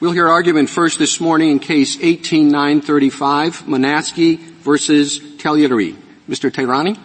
We'll hear argument first this morning in case 18935, Monasky versus Taglieri. Mr. Tayrani.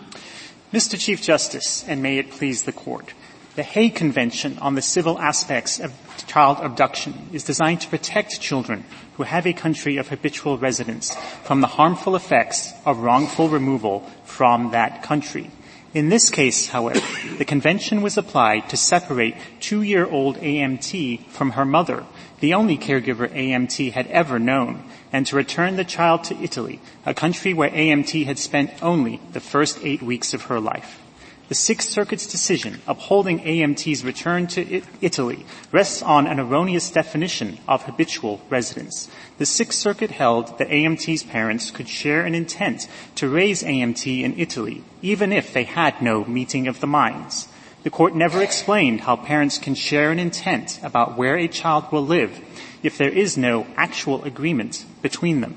Mr. Chief Justice, and may it please the Court, the Hague Convention on the Civil Aspects of Child Abduction is designed to protect children who have a country of habitual residence from the harmful effects of wrongful removal from that country. In this case, however, the convention was applied to separate two-year-old AMT from her mother, the only caregiver AMT had ever known, and to return the child to Italy, a country where AMT had spent only the first eight weeks of her life. The Sixth Circuit's decision upholding AMT's return to Italy rests on an erroneous definition of habitual residence. The Sixth Circuit held that AMT's parents could share an intent to raise AMT in Italy, even if they had no meeting of the minds. The court never explained how parents can share an intent about where a child will live if there is no actual agreement between them.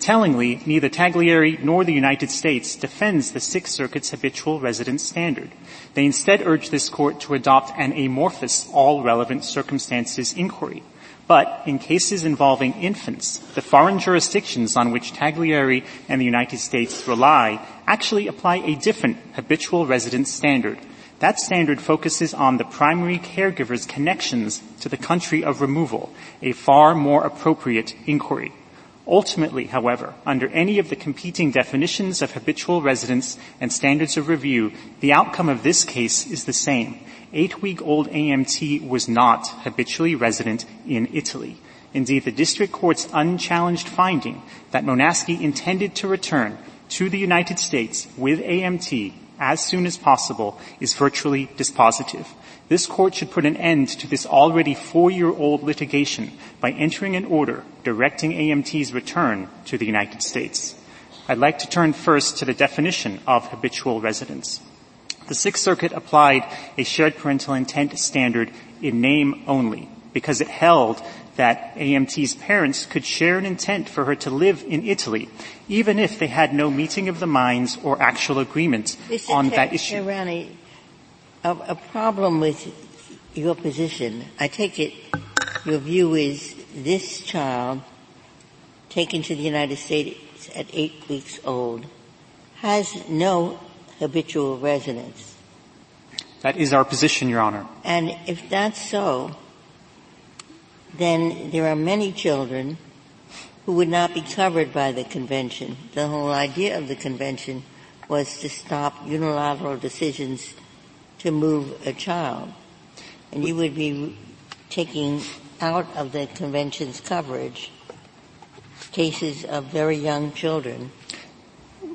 Tellingly, neither Taglieri nor the United States defends the Sixth Circuit's habitual residence standard. They instead urge this court to adopt an amorphous all relevant circumstances inquiry. But in cases involving infants, the foreign jurisdictions on which Taglieri and the United States rely actually apply a different habitual residence standard. That standard focuses on the primary caregiver's connections to the country of removal, a far more appropriate inquiry. Ultimately, however, under any of the competing definitions of habitual residence and standards of review, the outcome of this case is the same. Eight-week-old AMT was not habitually resident in Italy. Indeed, the district court's unchallenged finding that Monasky intended to return to the United States with AMT as soon as possible is virtually dispositive. This court should put an end to this already four-year-old litigation by entering an order directing AMT's return to the United States. I'd like to turn first to the definition of habitual residence. The Sixth Circuit applied a shared parental intent standard in name only because it held that AMT's parents could share an intent for her to live in Italy, even if they had no meeting of the minds or actual agreement Mr. on that issue. Irani, a, a problem with your position, I take it your view is this child taken to the United States at eight weeks old has no habitual residence. That is our position, Your Honor. And if that's so, then there are many children who would not be covered by the convention. The whole idea of the convention was to stop unilateral decisions to move a child. And you would be taking out of the convention's coverage cases of very young children.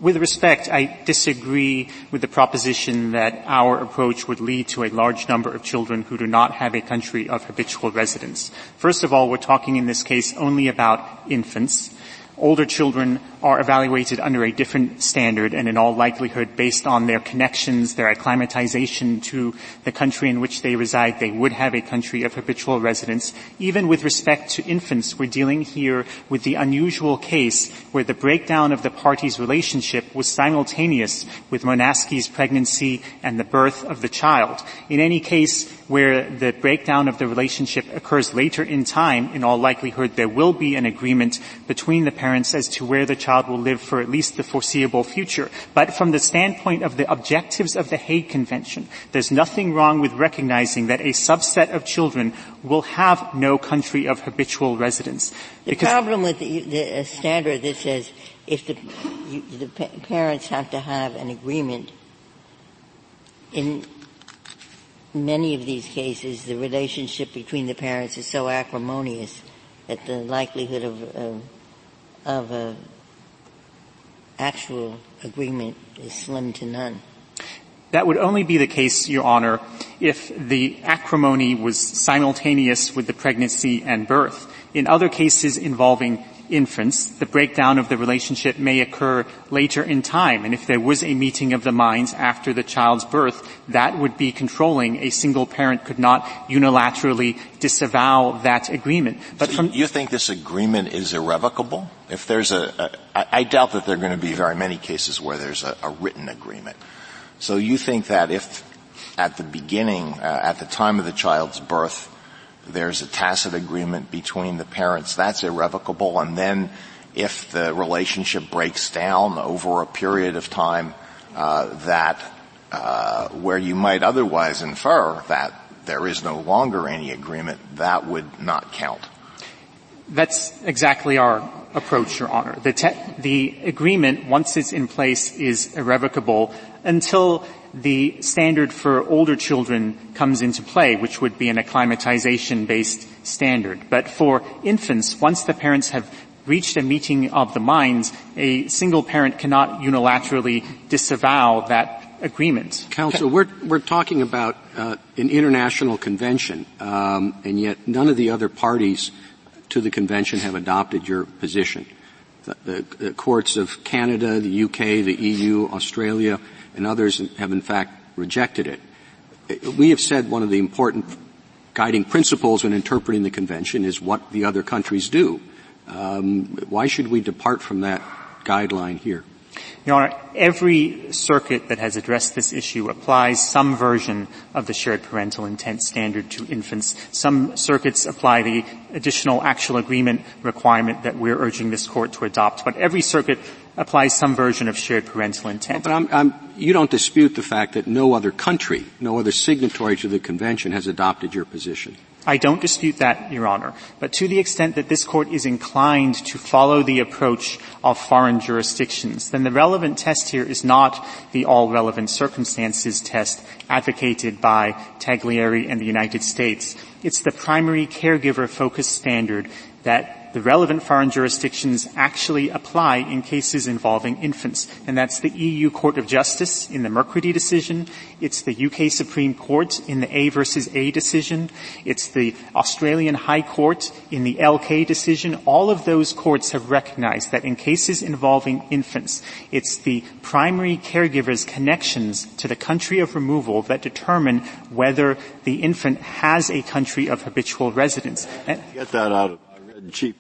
With respect, I disagree with the proposition that our approach would lead to a large number of children who do not have a country of habitual residence. First of all, we're talking in this case only about infants. Older children are evaluated under a different standard and in all likelihood based on their connections, their acclimatization to the country in which they reside, they would have a country of habitual residence. Even with respect to infants, we're dealing here with the unusual case where the breakdown of the parties' relationship was simultaneous with Monasky's pregnancy and the birth of the child. In any case where the breakdown of the relationship occurs later in time, in all likelihood there will be an agreement between the parents as to where the child will live for at least the foreseeable future. But from the standpoint of the objectives of the Hague Convention, there's nothing wrong with recognizing that a subset of children will have no country of habitual residence. The problem with the, the standard that says if the, you, the parents have to have an agreement in many of these cases, the relationship between the parents is so acrimonious that the likelihood of, of, of a actual agreement is slim to none. That would only be the case, Your Honor, if the acrimony was simultaneous with the pregnancy and birth. In other cases involving infants, the breakdown of the relationship may occur later in time. And if there was a meeting of the minds after the child's birth, that would be controlling. A single parent could not unilaterally disavow that agreement. But so you think this agreement is irrevocable? If there's a, I doubt that there are going to be very many cases where there's a, a written agreement. So you think that if at the beginning, uh, at the time of the child's birth, there's a tacit agreement between the parents, that's irrevocable, and then if the relationship breaks down over a period of time, uh, that uh, where you might otherwise infer that there is no longer any agreement, that would not count. That's exactly our approach, Your Honor. The, te- the agreement, once it's in place, is irrevocable until the standard for older children comes into play, which would be an acclimatization-based standard. But for infants, once the parents have reached a meeting of the minds, a single parent cannot unilaterally disavow that agreement. Counsel, we're, we're talking about uh, an international convention, um, and yet none of the other parties to the convention have adopted your position. The, the, the, courts of Canada, the UK, the EU, Australia, and others have in fact rejected it. We have said one of the important guiding principles when interpreting the convention is what the other countries do. Um, why should we depart from that guideline here? Your Honor, every circuit that has addressed this issue applies some version of the shared parental intent standard to infants. Some circuits apply the additional actual agreement requirement that we're urging this court to adopt, but every circuit applies some version of shared parental intent. But I'm, I'm, you don't dispute the fact that no other country, no other signatory to the convention has adopted your position. I don't dispute that, Your Honor. But to the extent that this court is inclined to follow the approach of foreign jurisdictions, then the relevant test here is not the all relevant circumstances test advocated by Taglieri and the United States. It's the primary caregiver focused standard that the relevant foreign jurisdictions actually apply in cases involving infants. And that's the EU Court of Justice in the Mercredi decision. It's the UK Supreme Court in the A versus A decision. It's the Australian High Court in the LK decision. All of those courts have recognized that in cases involving infants, it's the primary caregiver's connections to the country of removal that determine whether the infant has a country of habitual residence. Get that out of Hale's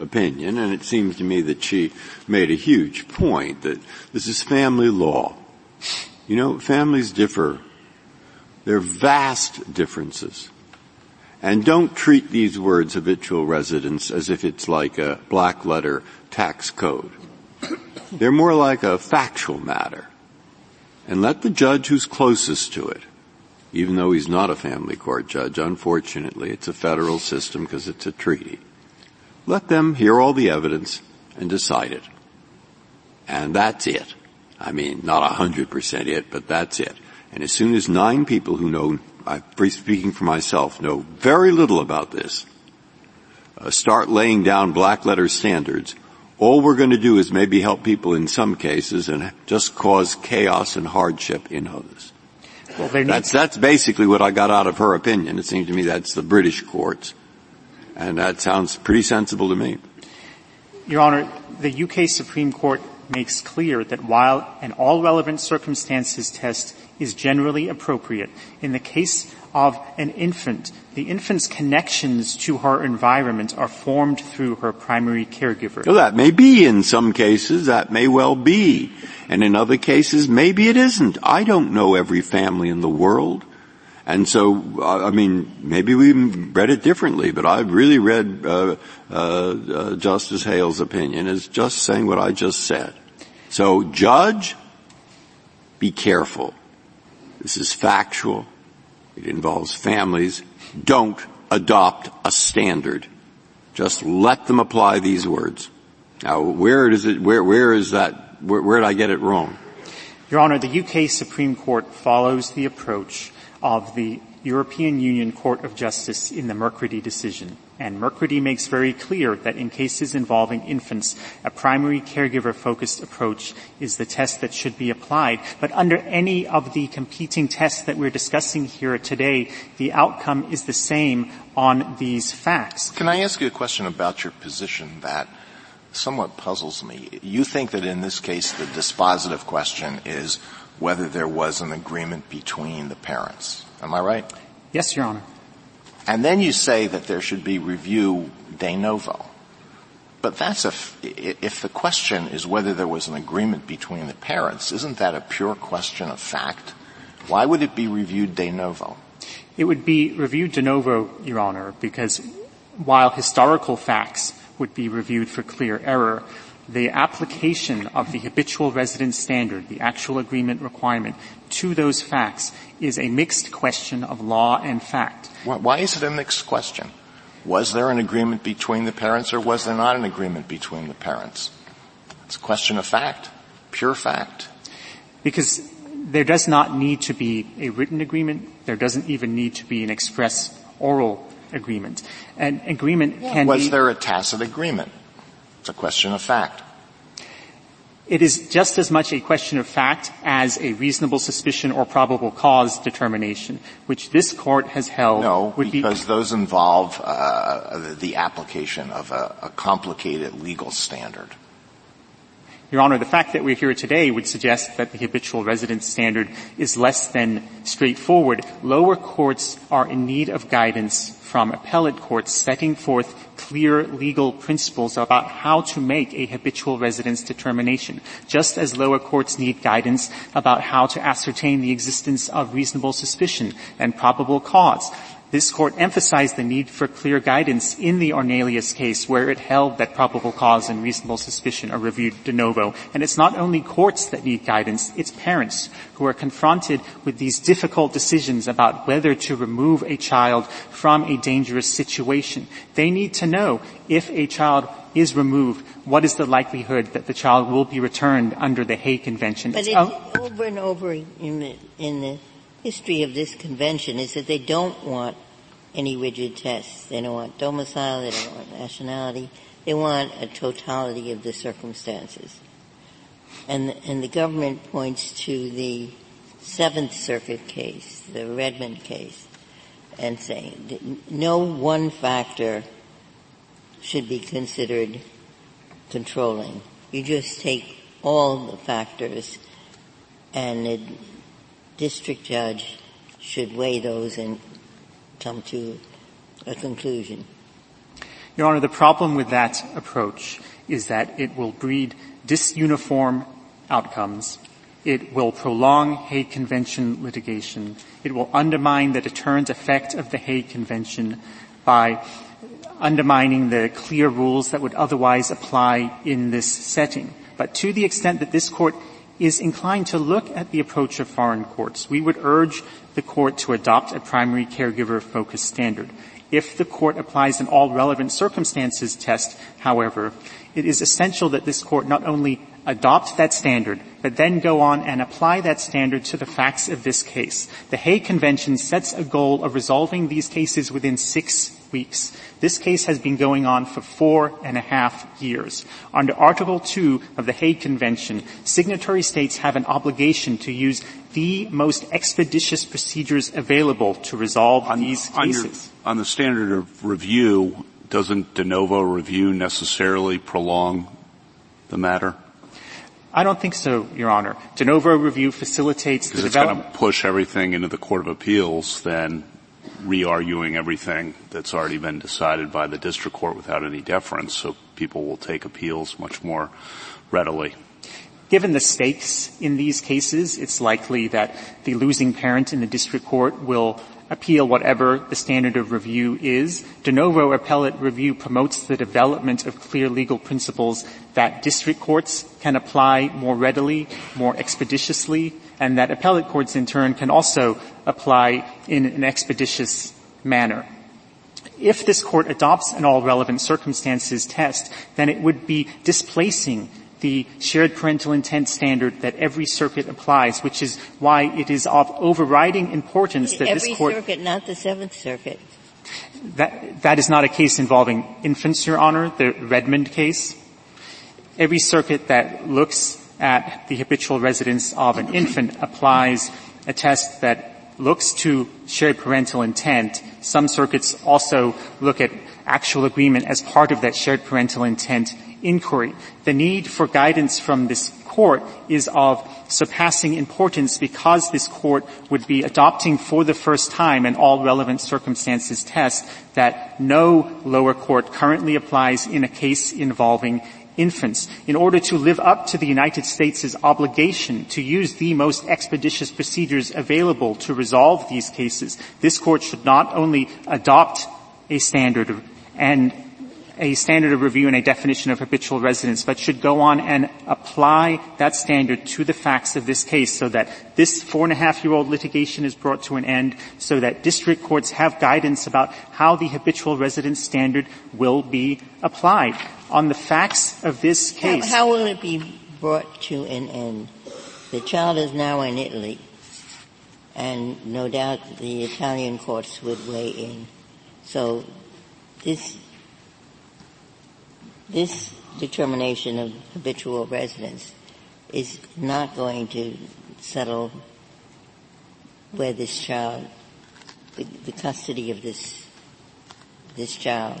opinion, and it seems to me that she made a huge point that this is family law. You know, families differ. There are vast differences. And don't treat these words habitual residence as if it's like a black letter tax code. They're more like a factual matter. And let the judge who's closest to it even though he's not a family court judge, unfortunately, it's a federal system because it's a treaty. Let them hear all the evidence and decide it. And that's it. I mean, not a hundred percent it, but that's it. And as soon as nine people who know, I'm speaking for myself, know very little about this, uh, start laying down black letter standards, all we're going to do is maybe help people in some cases and just cause chaos and hardship in others. Well, that's, that's basically what I got out of her opinion. It seems to me that's the British courts. And that sounds pretty sensible to me. Your Honor, the UK Supreme Court makes clear that while an all relevant circumstances test is generally appropriate, in the case of an infant, the infant's connections to her environment are formed through her primary caregiver. Well, that may be in some cases, that may well be. And in other cases, maybe it isn't. I don't know every family in the world. And so, uh, I mean, maybe we read it differently, but I've really read uh, uh, uh, Justice Hale's opinion as just saying what I just said. So, judge, be careful. This is factual. It involves families. Don't adopt a standard. Just let them apply these words. Now, where does it? Where where is that? Where, where did I get it wrong? Your Honor, the UK Supreme Court follows the approach of the European Union Court of Justice in the Mercredi decision. And Mercredi makes very clear that in cases involving infants, a primary caregiver focused approach is the test that should be applied. But under any of the competing tests that we're discussing here today, the outcome is the same on these facts. Can I ask you a question about your position that somewhat puzzles me? You think that in this case the dispositive question is whether there was an agreement between the parents. Am I right? Yes, Your Honor. And then you say that there should be review de novo. But that's a, if the question is whether there was an agreement between the parents, isn't that a pure question of fact? Why would it be reviewed de novo? It would be reviewed de novo, Your Honor, because while historical facts would be reviewed for clear error, the application of the habitual residence standard, the actual agreement requirement, to those facts is a mixed question of law and fact. Why is it a mixed question? Was there an agreement between the parents or was there not an agreement between the parents? It's a question of fact, pure fact. Because there does not need to be a written agreement. There doesn't even need to be an express oral agreement. An agreement can was be. there a tacit agreement? It's a question of fact. It is just as much a question of fact as a reasonable suspicion or probable cause determination, which this court has held no, would because be. those involve uh, the application of a, a complicated legal standard. Your Honor, the fact that we're here today would suggest that the habitual residence standard is less than straightforward. Lower courts are in need of guidance from appellate courts setting forth clear legal principles about how to make a habitual residence determination, just as lower courts need guidance about how to ascertain the existence of reasonable suspicion and probable cause. This court emphasized the need for clear guidance in the Ornelas case where it held that probable cause and reasonable suspicion are reviewed de novo. And it's not only courts that need guidance, it's parents who are confronted with these difficult decisions about whether to remove a child from a dangerous situation. They need to know if a child is removed, what is the likelihood that the child will be returned under the Hague Convention? But it's, it's over and over in the, in the history of this convention is that they don't want any rigid tests. They don't want domicile, they don't want nationality. They want a totality of the circumstances. And, and the government points to the Seventh Circuit case, the Redmond case, and saying no one factor should be considered controlling. You just take all the factors and the district judge should weigh those and come to a conclusion. Your Honor, the problem with that approach is that it will breed disuniform outcomes. It will prolong Hague Convention litigation. It will undermine the deterrent effect of the Hague Convention by undermining the clear rules that would otherwise apply in this setting. But to the extent that this court is inclined to look at the approach of foreign courts, we would urge the court to adopt a primary caregiver focused standard. If the court applies an all relevant circumstances test, however, it is essential that this court not only adopt that standard, but then go on and apply that standard to the facts of this case. The Hague Convention sets a goal of resolving these cases within six weeks. This case has been going on for four and a half years. Under Article 2 of the Hague Convention, signatory states have an obligation to use the most expeditious procedures available to resolve on, these on cases. Your, on the standard of review, doesn't de novo review necessarily prolong the matter? I don't think so, Your Honor. De novo review facilitates the development. it's development. going to push everything into the Court of Appeals, then re-arguing everything that's already been decided by the district court without any deference, so people will take appeals much more readily. Given the stakes in these cases, it's likely that the losing parent in the district court will appeal whatever the standard of review is. De novo appellate review promotes the development of clear legal principles that district courts can apply more readily, more expeditiously, and that appellate courts in turn can also apply in an expeditious manner. If this court adopts an all relevant circumstances test, then it would be displacing the shared parental intent standard that every circuit applies, which is why it is of overriding importance that every this court. Every circuit, not the Seventh Circuit. That, that is not a case involving infants, Your Honor, the Redmond case. Every circuit that looks at the habitual residence of an infant applies a test that looks to shared parental intent. Some circuits also look at actual agreement as part of that shared parental intent inquiry. The need for guidance from this court is of surpassing importance because this court would be adopting for the first time an all relevant circumstances test that no lower court currently applies in a case involving infants. In order to live up to the United States' obligation to use the most expeditious procedures available to resolve these cases, this court should not only adopt a standard and a standard of review and a definition of habitual residence, but should go on and apply that standard to the facts of this case so that this four and a half year old litigation is brought to an end so that district courts have guidance about how the habitual residence standard will be applied. On the facts of this case. How, how will it be brought to an end? The child is now in Italy, and no doubt the Italian courts would weigh in. So this this determination of habitual residence is not going to settle where this child, the, custody of this, this child.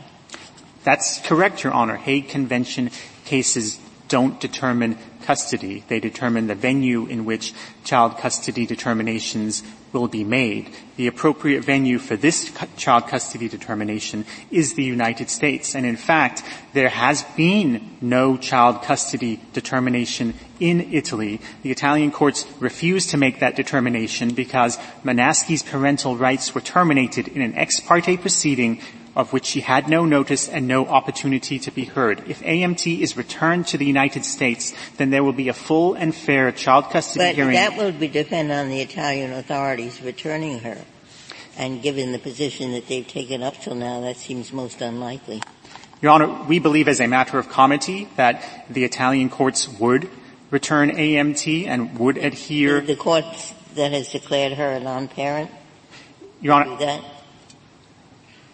That's correct, Your Honor. Hague Convention cases don't determine custody. They determine the venue in which child custody determinations will be made. The appropriate venue for this child custody determination is the United States. And in fact, there has been no child custody determination in Italy. The Italian courts refused to make that determination because Monasky's parental rights were terminated in an ex parte proceeding of which she had no notice and no opportunity to be heard. If AMT is returned to the United States, then there will be a full and fair child custody but hearing. that will be depend on the Italian authorities returning her. And given the position that they've taken up till now, that seems most unlikely. Your Honor, we believe as a matter of comity that the Italian courts would return AMT and would adhere. The, the court that has declared her a non-parent? Your Honor, that?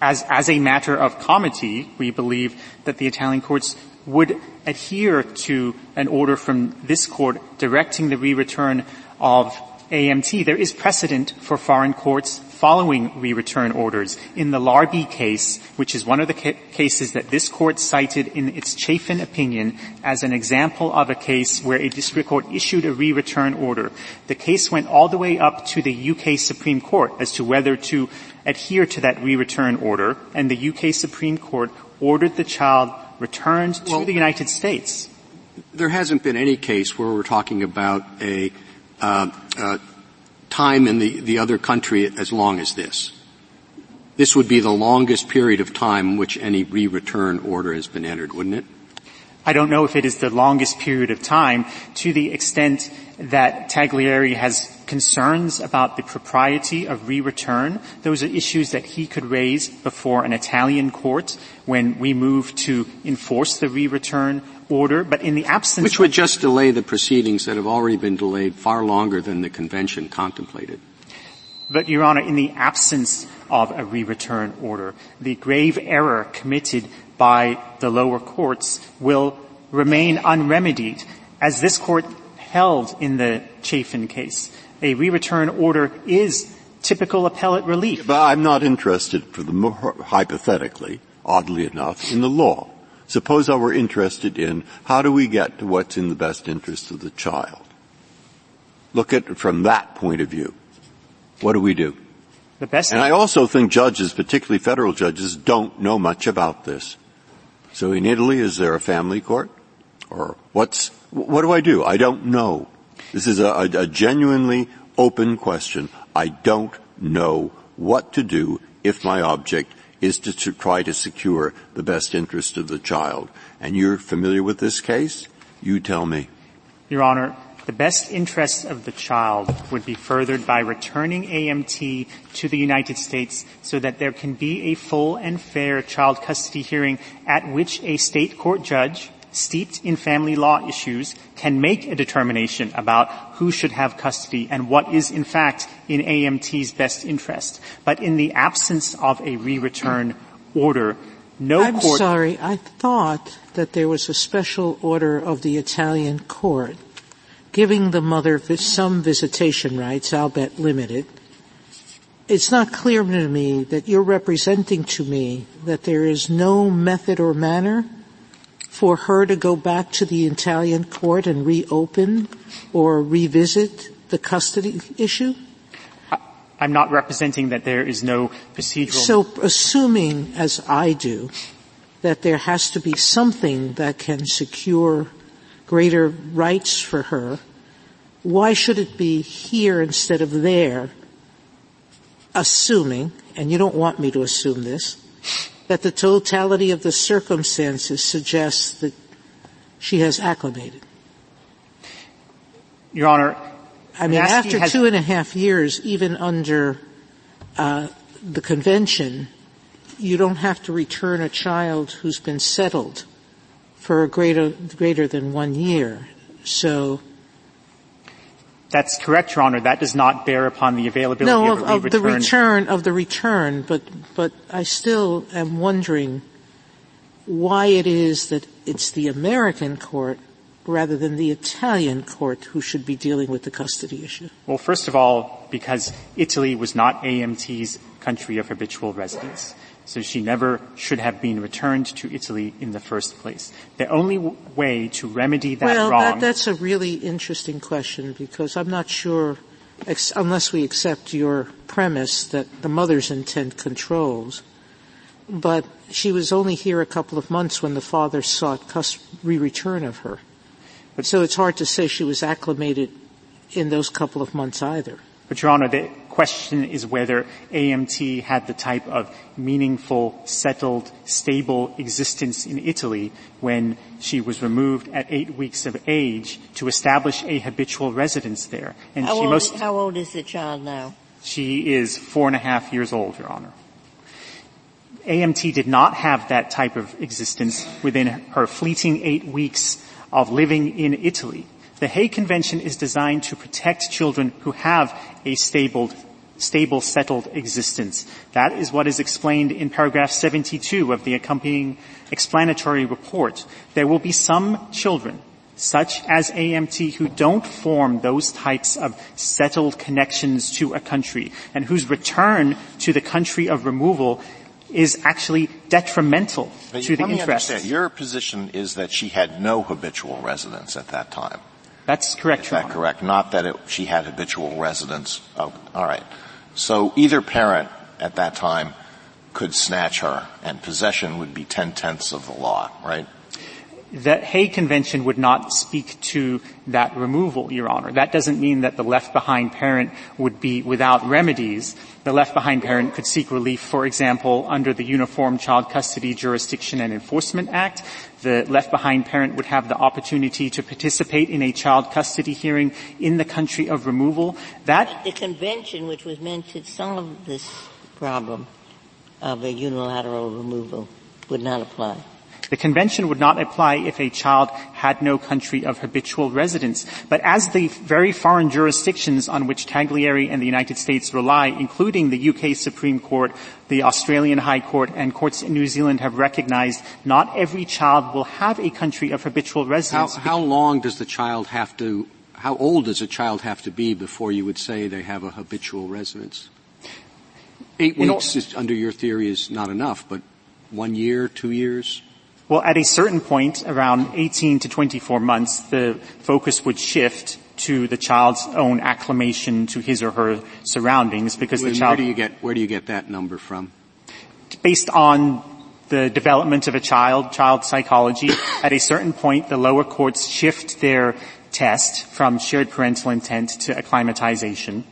As, as a matter of comity, we believe that the Italian courts would adhere to an order from this court directing the re-return of AMT. There is precedent for foreign courts following re-return orders. In the Larbie case, which is one of the ca- cases that this court cited in its Chafin opinion as an example of a case where a district court issued a re-return order, the case went all the way up to the UK Supreme Court as to whether to adhere to that re-return order, and the UK Supreme Court ordered the child returned to well, the United States. There hasn't been any case where we're talking about a Uh, uh, time in the, the other country as long as this. This would be the longest period of time which any re-return order has been entered, wouldn't it? I don't know if it is the longest period of time to the extent that Taglieri has concerns about the propriety of re-return. Those are issues that he could raise before an Italian court when we move to enforce the re-return order, but in the absence Which would just delay the proceedings that have already been delayed far longer than the convention contemplated. But Your Honor, in the absence of a re-return order, the grave error committed by the lower courts will remain unremedied. As this court held in the Chafin case, a re-return order is typical appellate relief. But I'm not interested, for the more, hypothetically, oddly enough, in the law. Suppose I were interested in how do we get to what's in the best interest of the child? Look at it from that point of view. What do we do? The best and I also think judges, particularly federal judges, don't know much about this. So in Italy, is there a family court? Or what's, what do I do? I don't know. This is a, a, a genuinely open question. I don't know what to do if my object is to, to try to secure the best interest of the child. And you're familiar with this case? You tell me. Your Honor, the best interests of the child would be furthered by returning AMT to the United States so that there can be a full and fair child custody hearing at which a state court judge steeped in family law issues can make a determination about who should have custody and what is in fact in AMT's best interest. But in the absence of a re-return order, no I'm court- sorry, I thought that there was a special order of the Italian court giving the mother some visitation rights, albeit limited. It's not clear to me that you're representing to me that there is no method or manner for her to go back to the Italian court and reopen or revisit the custody issue? I'm not representing that there is no procedural. So assuming, as I do, that there has to be something that can secure greater rights for her, why should it be here instead of there, assuming, and you don't want me to assume this, that the totality of the circumstances suggests that she has acclimated? Your Honor, I mean, after has, two and a half years, even under uh, the convention, you don't have to return a child who's been settled for a greater greater than one year. So. That's correct, Your Honor. That does not bear upon the availability no, of, of, of the return of the return, but but I still am wondering why it is that it's the American court rather than the Italian court who should be dealing with the custody issue? Well, first of all, because Italy was not AMT's country of habitual residence. So she never should have been returned to Italy in the first place. The only w- way to remedy that well, wrong. Well, that, that's a really interesting question because I'm not sure, ex- unless we accept your premise that the mother's intent controls, but she was only here a couple of months when the father sought cus- re-return of her. But so it's hard to say she was acclimated in those couple of months either. But Your Honor, the question is whether AMT had the type of meaningful, settled, stable existence in Italy when she was removed at eight weeks of age to establish a habitual residence there. And how, she old, most, how old is the child now? She is four and a half years old, Your Honor. AMT did not have that type of existence within her fleeting eight weeks of living in Italy. The Hague Convention is designed to protect children who have a stable, stable, settled existence. That is what is explained in paragraph 72 of the accompanying explanatory report. There will be some children such as AMT who don't form those types of settled connections to a country and whose return to the country of removal is actually detrimental but to the interests. Your position is that she had no habitual residence at that time. That's correct, Is that Honor. correct? Not that it, she had habitual residence. Oh, all right. So either parent at that time could snatch her, and possession would be ten tenths of the law, right? The Hague Convention would not speak to that removal, Your Honor. That doesn't mean that the left behind parent would be without remedies. The left behind parent could seek relief, for example, under the Uniform Child Custody Jurisdiction and Enforcement Act. The left behind parent would have the opportunity to participate in a child custody hearing in the country of removal. That the convention, which was meant to solve this problem of a unilateral removal, would not apply. The convention would not apply if a child had no country of habitual residence. But as the very foreign jurisdictions on which Taglieri and the United States rely, including the UK Supreme Court, the Australian High Court, and courts in New Zealand have recognized, not every child will have a country of habitual residence. How, how long does the child have to, how old does a child have to be before you would say they have a habitual residence? Eight weeks is, under your theory is not enough, but one year, two years? Well, at a certain point, around 18 to 24 months, the focus would shift to the child's own acclimation to his or her surroundings because the child. Where do you get where do you get that number from? Based on the development of a child, child psychology, at a certain point, the lower courts shift their test from shared parental intent to acclimatization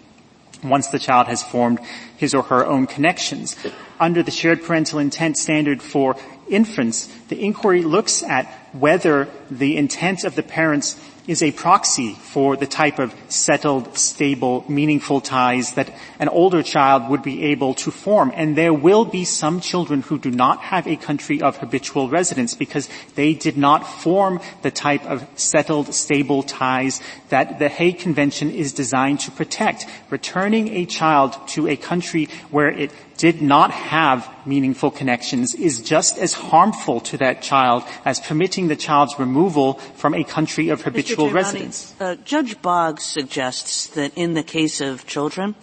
once the child has formed his or her own connections. Under the shared parental intent standard for infants, the inquiry looks at whether the intent of the parents is a proxy for the type of settled, stable, meaningful ties that an older child would be able to form. And there will be some children who do not have a country of habitual residence because they did not form the type of settled, stable ties that the Hague Convention is designed to protect. Returning a child to a country where it did not have meaningful connections is just as harmful to that child as permitting the child's removal from a country of habitual residence. Uh, Judge Boggs suggests that in the case of children,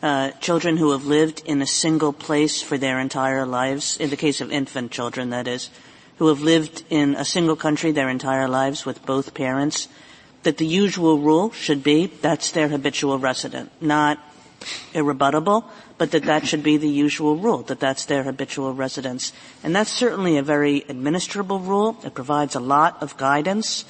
uh, children who have lived in a single place for their entire lives, in the case of infant children, that is, who have lived in a single country their entire lives with both parents, that the usual rule should be that's their habitual resident, not irrebuttable, but that that should be the usual rule, that that's their habitual residence. And that's certainly a very administrable rule. It provides a lot of guidance,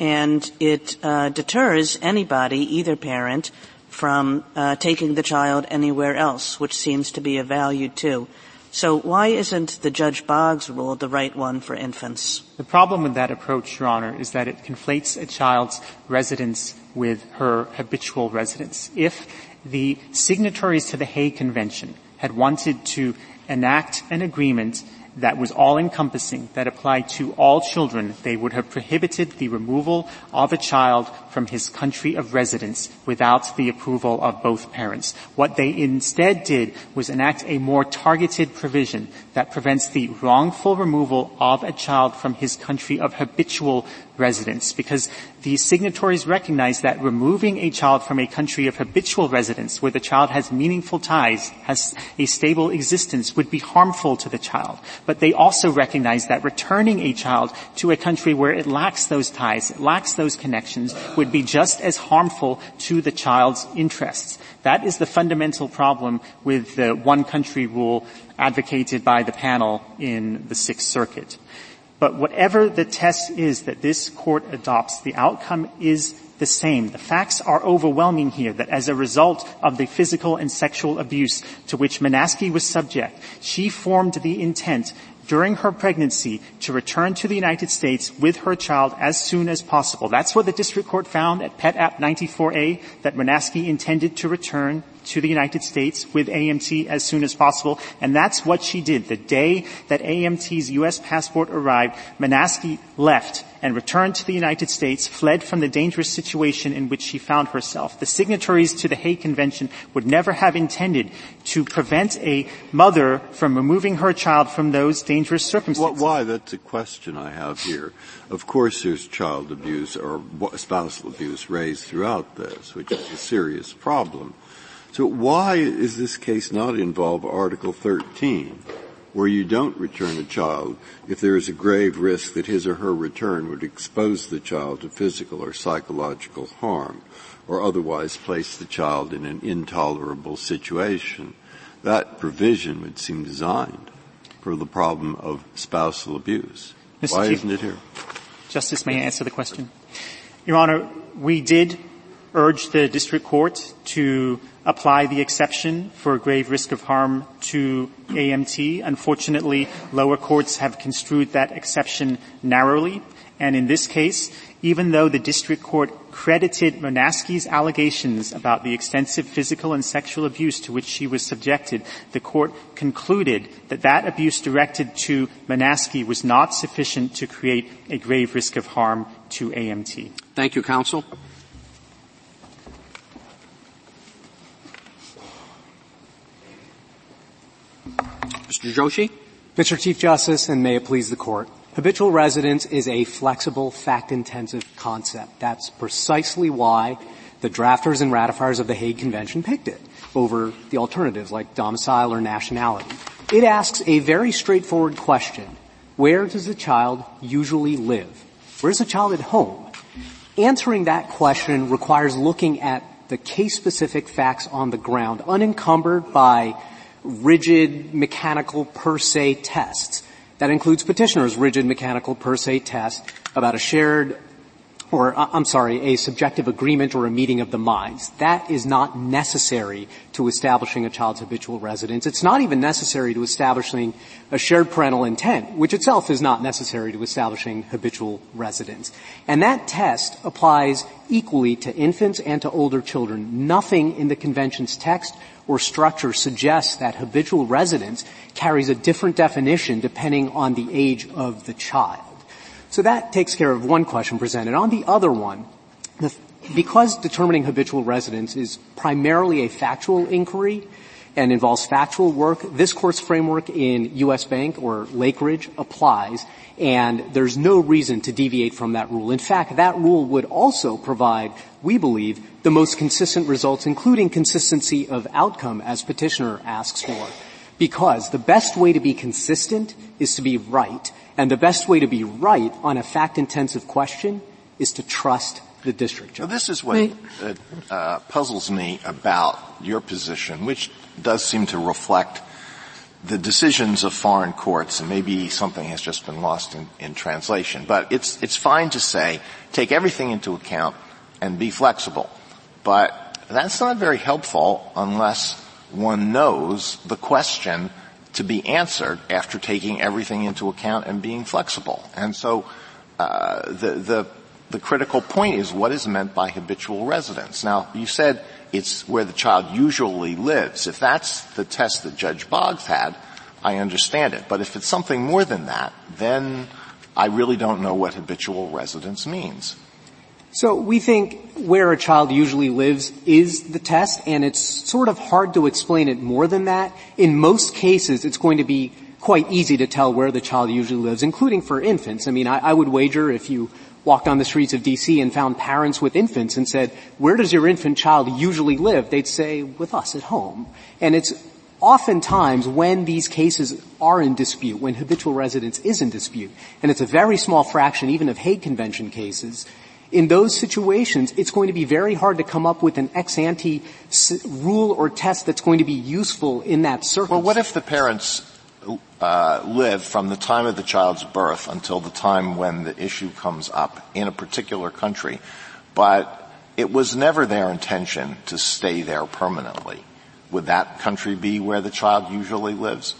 and it uh, deters anybody, either parent, from uh, taking the child anywhere else, which seems to be a value too. So why isn't the Judge Boggs rule the right one for infants? The problem with that approach, Your Honor, is that it conflates a child's residence with her habitual residence. If the signatories to the Hague Convention had wanted to enact an agreement that was all-encompassing, that applied to all children, they would have prohibited the removal of a child from his country of residence without the approval of both parents. What they instead did was enact a more targeted provision that prevents the wrongful removal of a child from his country of habitual residence because the signatories recognize that removing a child from a country of habitual residence where the child has meaningful ties, has a stable existence would be harmful to the child. But they also recognize that returning a child to a country where it lacks those ties, it lacks those connections would be just as harmful to the child's interests. That is the fundamental problem with the one country rule advocated by the panel in the Sixth Circuit. But whatever the test is that this court adopts, the outcome is the same. The facts are overwhelming here that as a result of the physical and sexual abuse to which Monasky was subject, she formed the intent during her pregnancy to return to the United States with her child as soon as possible. That's what the district court found at Pet App 94A, that Monasky intended to return to the United States with AMT as soon as possible. And that's what she did. The day that AMT's U.S. passport arrived, Monasky left and returned to the United States, fled from the dangerous situation in which she found herself. The signatories to the Hague Convention would never have intended to prevent a mother from removing her child from those dangerous circumstances. Why? That's a question I have here. Of course there's child abuse or spousal abuse raised throughout this, which is a serious problem. So why is this case not involve Article 13, where you don't return a child if there is a grave risk that his or her return would expose the child to physical or psychological harm, or otherwise place the child in an intolerable situation? That provision would seem designed for the problem of spousal abuse. Mr. Why Chief, isn't it here? Justice, may I answer the question? Your Honor, we did urge the district court to apply the exception for grave risk of harm to AMT. Unfortunately, lower courts have construed that exception narrowly. And in this case, even though the district court credited Monasky's allegations about the extensive physical and sexual abuse to which she was subjected, the court concluded that that abuse directed to Monasky was not sufficient to create a grave risk of harm to AMT. Thank you, counsel. Mr. Joshi? Mr. Chief Justice, and may it please the court. Habitual residence is a flexible, fact-intensive concept. That's precisely why the drafters and ratifiers of the Hague Convention picked it over the alternatives like domicile or nationality. It asks a very straightforward question. Where does the child usually live? Where's the child at home? Answering that question requires looking at the case-specific facts on the ground, unencumbered by rigid mechanical per se tests. That includes petitioner's rigid mechanical per se test about a shared or uh, I'm sorry, a subjective agreement or a meeting of the minds. That is not necessary to establishing a child's habitual residence. It's not even necessary to establishing a shared parental intent, which itself is not necessary to establishing habitual residence. And that test applies equally to infants and to older children. Nothing in the convention's text or structure suggests that habitual residence carries a different definition depending on the age of the child. So that takes care of one question presented. On the other one, the, because determining habitual residence is primarily a factual inquiry and involves factual work, this court's framework in U.S. Bank or Lakeridge applies, and there's no reason to deviate from that rule. In fact, that rule would also provide, we believe, the most consistent results, including consistency of outcome, as petitioner asks for. Because the best way to be consistent is to be right, and the best way to be right on a fact-intensive question is to trust the district judge. Well, this is what uh, uh, puzzles me about your position, which does seem to reflect the decisions of foreign courts, and maybe something has just been lost in, in translation. But it's it's fine to say take everything into account and be flexible, but that's not very helpful unless one knows the question to be answered after taking everything into account and being flexible. And so uh, the the the critical point is what is meant by habitual residence. Now, you said it's where the child usually lives. If that's the test that Judge Boggs had, I understand it. But if it's something more than that, then I really don't know what habitual residence means. So we think where a child usually lives is the test, and it's sort of hard to explain it more than that. In most cases, it's going to be quite easy to tell where the child usually lives, including for infants. I mean, I, I would wager if you walked on the streets of DC and found parents with infants and said, where does your infant child usually live? They'd say, with us at home. And it's oftentimes when these cases are in dispute, when habitual residence is in dispute, and it's a very small fraction even of Hague Convention cases, in those situations, it's going to be very hard to come up with an ex ante rule or test that's going to be useful in that circumstance. Well, what if the parents uh, live from the time of the child's birth until the time when the issue comes up in a particular country, but it was never their intention to stay there permanently. Would that country be where the child usually lives?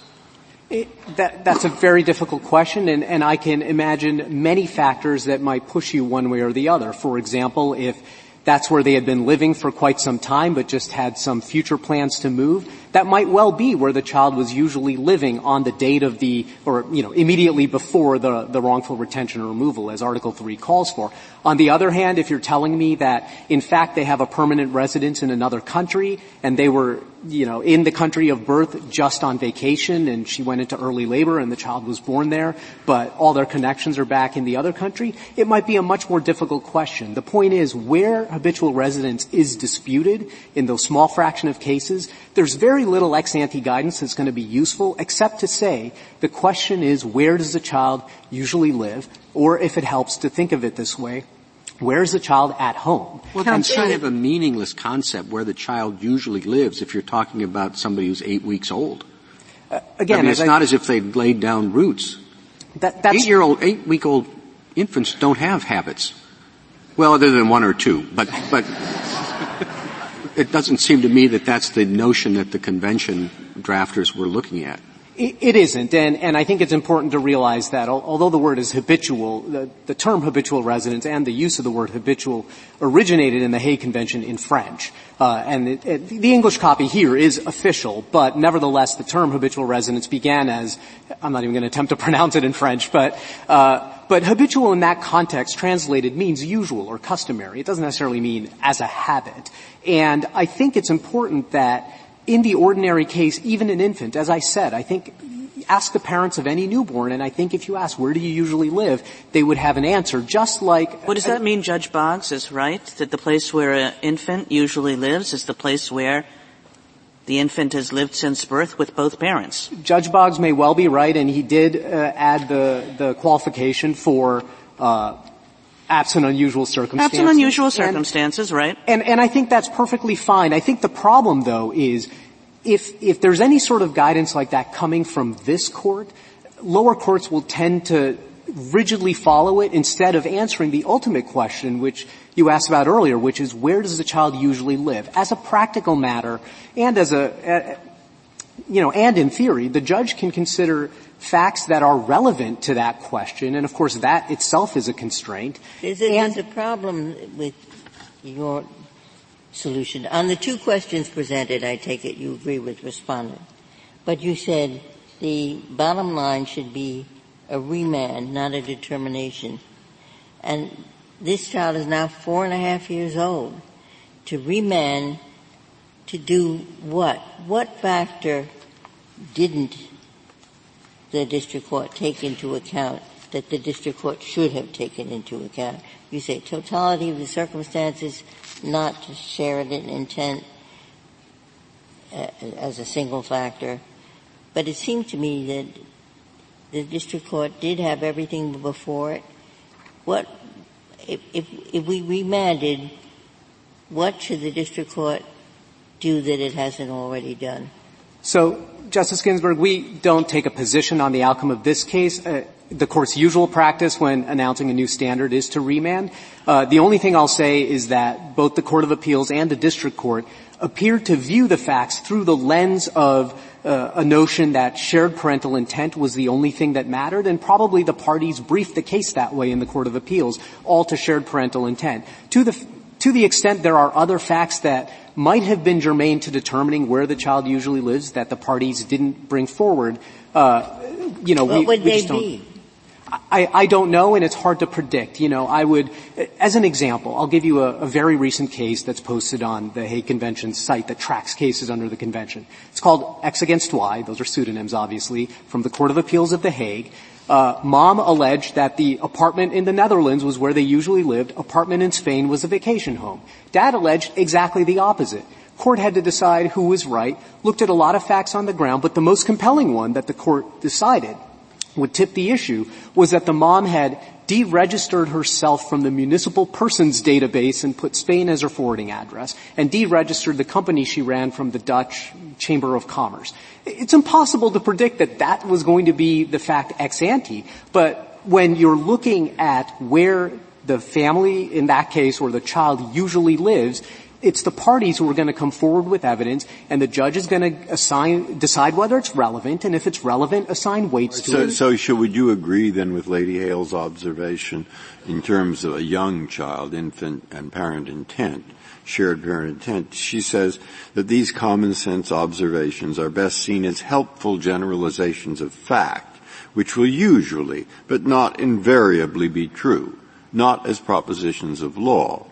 It, that, that's a very difficult question, and, and I can imagine many factors that might push you one way or the other. For example, if that's where they had been living for quite some time but just had some future plans to move, that might well be where the child was usually living on the date of the, or, you know, immediately before the, the wrongful retention or removal, as Article 3 calls for. On the other hand, if you're telling me that, in fact, they have a permanent residence in another country, and they were, you know, in the country of birth just on vacation, and she went into early labor and the child was born there, but all their connections are back in the other country, it might be a much more difficult question. The point is, where habitual residence is disputed in those small fraction of cases, there's very little ex ante guidance that's going to be useful except to say the question is where does the child usually live or if it helps to think of it this way, where is the child at home? Well, that's kind of a meaningless concept where the child usually lives if you're talking about somebody who's eight weeks old. Uh, again, I mean, it's I, not as if they've laid down roots. That, eight-year-old, eight-week-old infants don't have habits. Well, other than one or two, but but it doesn't seem to me that that's the notion that the convention drafters were looking at. It isn't, and, and, I think it's important to realize that although the word is habitual, the, the, term habitual residence and the use of the word habitual originated in the Hague Convention in French. Uh, and it, it, the English copy here is official, but nevertheless the term habitual residence began as, I'm not even going to attempt to pronounce it in French, but, uh, but habitual in that context translated means usual or customary. It doesn't necessarily mean as a habit. And I think it's important that in the ordinary case, even an infant, as I said, I think ask the parents of any newborn, and I think if you ask where do you usually live, they would have an answer, just like. What does that mean, Judge Boggs is right that the place where an infant usually lives is the place where the infant has lived since birth with both parents. Judge Boggs may well be right, and he did uh, add the the qualification for. Uh, absent unusual circumstances. Absent unusual circumstances, and, right. And, and I think that's perfectly fine. I think the problem though is if, if there's any sort of guidance like that coming from this court, lower courts will tend to rigidly follow it instead of answering the ultimate question which you asked about earlier, which is where does the child usually live? As a practical matter and as a, you know, and in theory, the judge can consider facts that are relevant to that question, and of course that itself is a constraint. There's a, there's a problem with your solution. On the two questions presented, I take it you agree with respondent. But you said the bottom line should be a remand, not a determination. And this child is now four and a half years old. To remand to do what? What factor didn't the district court take into account that the district court should have taken into account? You say totality of the circumstances, not to Sheridan intent uh, as a single factor. But it seemed to me that the district court did have everything before it. What, if, if, if we remanded, what should the district court do that it hasn't already done? So, Justice Ginsburg, we don't take a position on the outcome of this case. Uh, the court's usual practice when announcing a new standard is to remand. Uh, the only thing I'll say is that both the Court of Appeals and the District Court appear to view the facts through the lens of uh, a notion that shared parental intent was the only thing that mattered, and probably the parties briefed the case that way in the Court of Appeals, all to shared parental intent. To the, to the extent there are other facts that might have been germane to determining where the child usually lives that the parties didn't bring forward, uh, you know, what we, would we they just don't. be? I, I, don't know, and it's hard to predict. You know, I would, as an example, I'll give you a, a, very recent case that's posted on the Hague Convention site that tracks cases under the convention. It's called X against Y. Those are pseudonyms, obviously, from the Court of Appeals of The Hague. Uh, mom alleged that the apartment in the Netherlands was where they usually lived. Apartment in Spain was a vacation home. Dad alleged exactly the opposite. Court had to decide who was right, looked at a lot of facts on the ground, but the most compelling one that the court decided would tip the issue was that the mom had deregistered herself from the municipal persons database and put Spain as her forwarding address and deregistered the company she ran from the Dutch Chamber of Commerce. It's impossible to predict that that was going to be the fact ex ante, but when you're looking at where the family in that case or the child usually lives, it's the parties who are going to come forward with evidence, and the judge is going to assign, decide whether it's relevant, and if it's relevant, assign weights to so, it. So, should, would you agree then with Lady Hale's observation in terms of a young child, infant, and parent intent, shared parent intent? She says that these common sense observations are best seen as helpful generalizations of fact, which will usually, but not invariably, be true, not as propositions of law.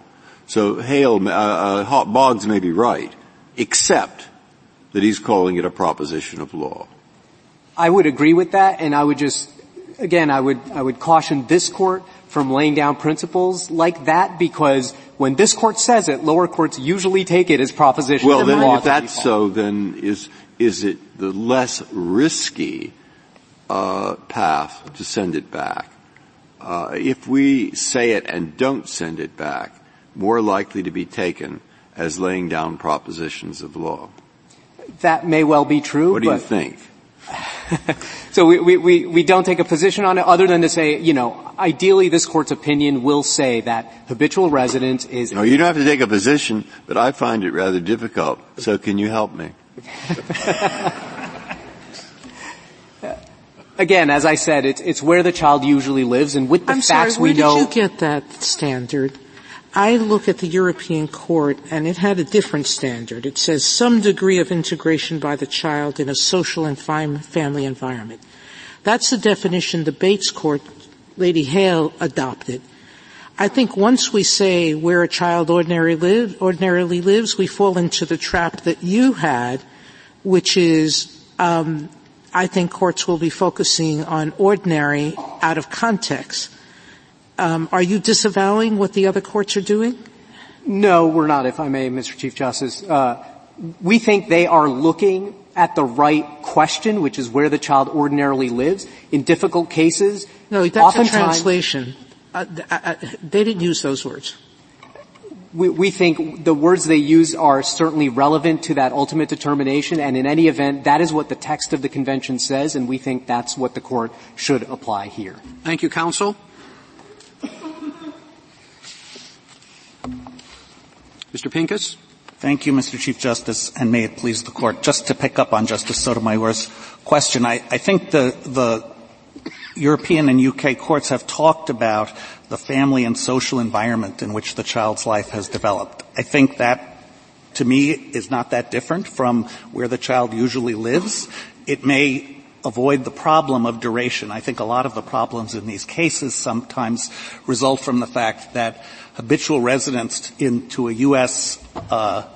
So Hale, uh, uh, Boggs may be right, except that he's calling it a proposition of law. I would agree with that, and I would just, again, I would, I would caution this court from laying down principles like that because when this court says it, lower courts usually take it as proposition well, of then law. if that's so, then is, is it the less risky uh, path to send it back? Uh, if we say it and don't send it back, more likely to be taken as laying down propositions of law. That may well be true. What do you think? so we, we, we don't take a position on it other than to say, you know, ideally this court's opinion will say that habitual residence is... No, you don't have to take a position, but I find it rather difficult. So can you help me? Again, as I said, it's, it's where the child usually lives, and with the I'm facts sorry, we know... where did you get that standard? I look at the European court and it had a different standard. It says some degree of integration by the child in a social and family environment. That's the definition the Bates court, Lady Hale, adopted. I think once we say where a child ordinarily, live, ordinarily lives, we fall into the trap that you had, which is, um, I think courts will be focusing on ordinary out of context. Um, are you disavowing what the other courts are doing? No, we're not, if I may, Mr. Chief Justice. Uh, we think they are looking at the right question, which is where the child ordinarily lives. In difficult cases, no, that's a translation. Uh, uh, uh, they didn't use those words. We, we, think the words they use are certainly relevant to that ultimate determination, and in any event, that is what the text of the convention says, and we think that's what the court should apply here. Thank you, counsel. Mr. Pincus? Thank you, Mr. Chief Justice, and may it please the Court. Just to pick up on Justice Sotomayor's question, I, I think the, the European and UK courts have talked about the family and social environment in which the child's life has developed. I think that, to me, is not that different from where the child usually lives. It may avoid the problem of duration. I think a lot of the problems in these cases sometimes result from the fact that habitual residence into a U.S. Uh,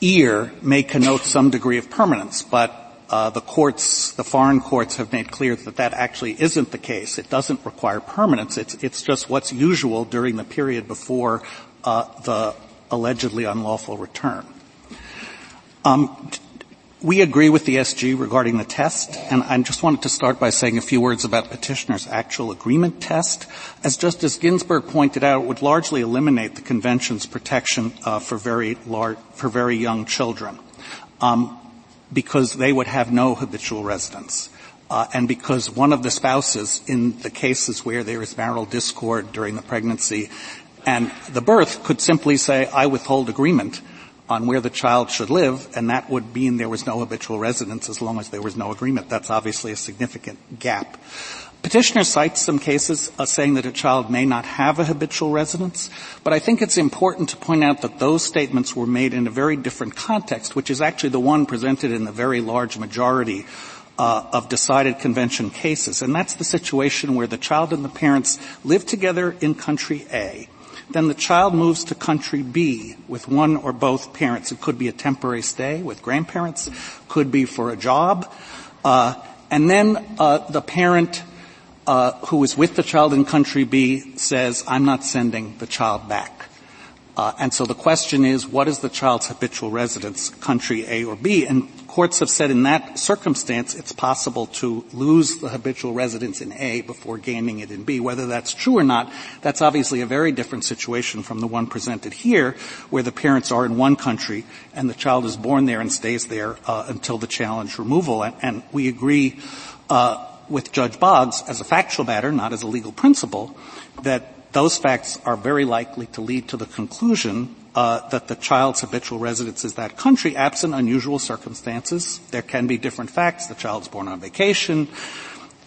ear may connote some degree of permanence, but uh, the courts, the foreign courts have made clear that that actually isn't the case. It doesn't require permanence. It's, it's just what's usual during the period before uh, the allegedly unlawful return. Um, we agree with the SG regarding the test, and I just wanted to start by saying a few words about petitioner's actual agreement test. As Justice Ginsburg pointed out, it would largely eliminate the convention's protection uh, for very large, for very young children, um, because they would have no habitual residence. Uh, and because one of the spouses in the cases where there is marital discord during the pregnancy and the birth could simply say, I withhold agreement on where the child should live, and that would mean there was no habitual residence as long as there was no agreement. That's obviously a significant gap. Petitioner cites some cases uh, saying that a child may not have a habitual residence, but I think it's important to point out that those statements were made in a very different context, which is actually the one presented in the very large majority uh, of decided convention cases, and that's the situation where the child and the parents live together in country A. Then the child moves to country B with one or both parents. It could be a temporary stay with grandparents, could be for a job, uh, and then uh, the parent uh, who is with the child in country B says, I'm not sending the child back. Uh, and so the question is, what is the child's habitual residence, country A or B? And courts have said in that circumstance, it's possible to lose the habitual residence in A before gaining it in B. Whether that's true or not, that's obviously a very different situation from the one presented here, where the parents are in one country and the child is born there and stays there uh, until the challenge removal. And, and we agree uh, with Judge Boggs as a factual matter, not as a legal principle, that those facts are very likely to lead to the conclusion uh, that the child's habitual residence is that country, absent unusual circumstances. There can be different facts. The child's born on vacation.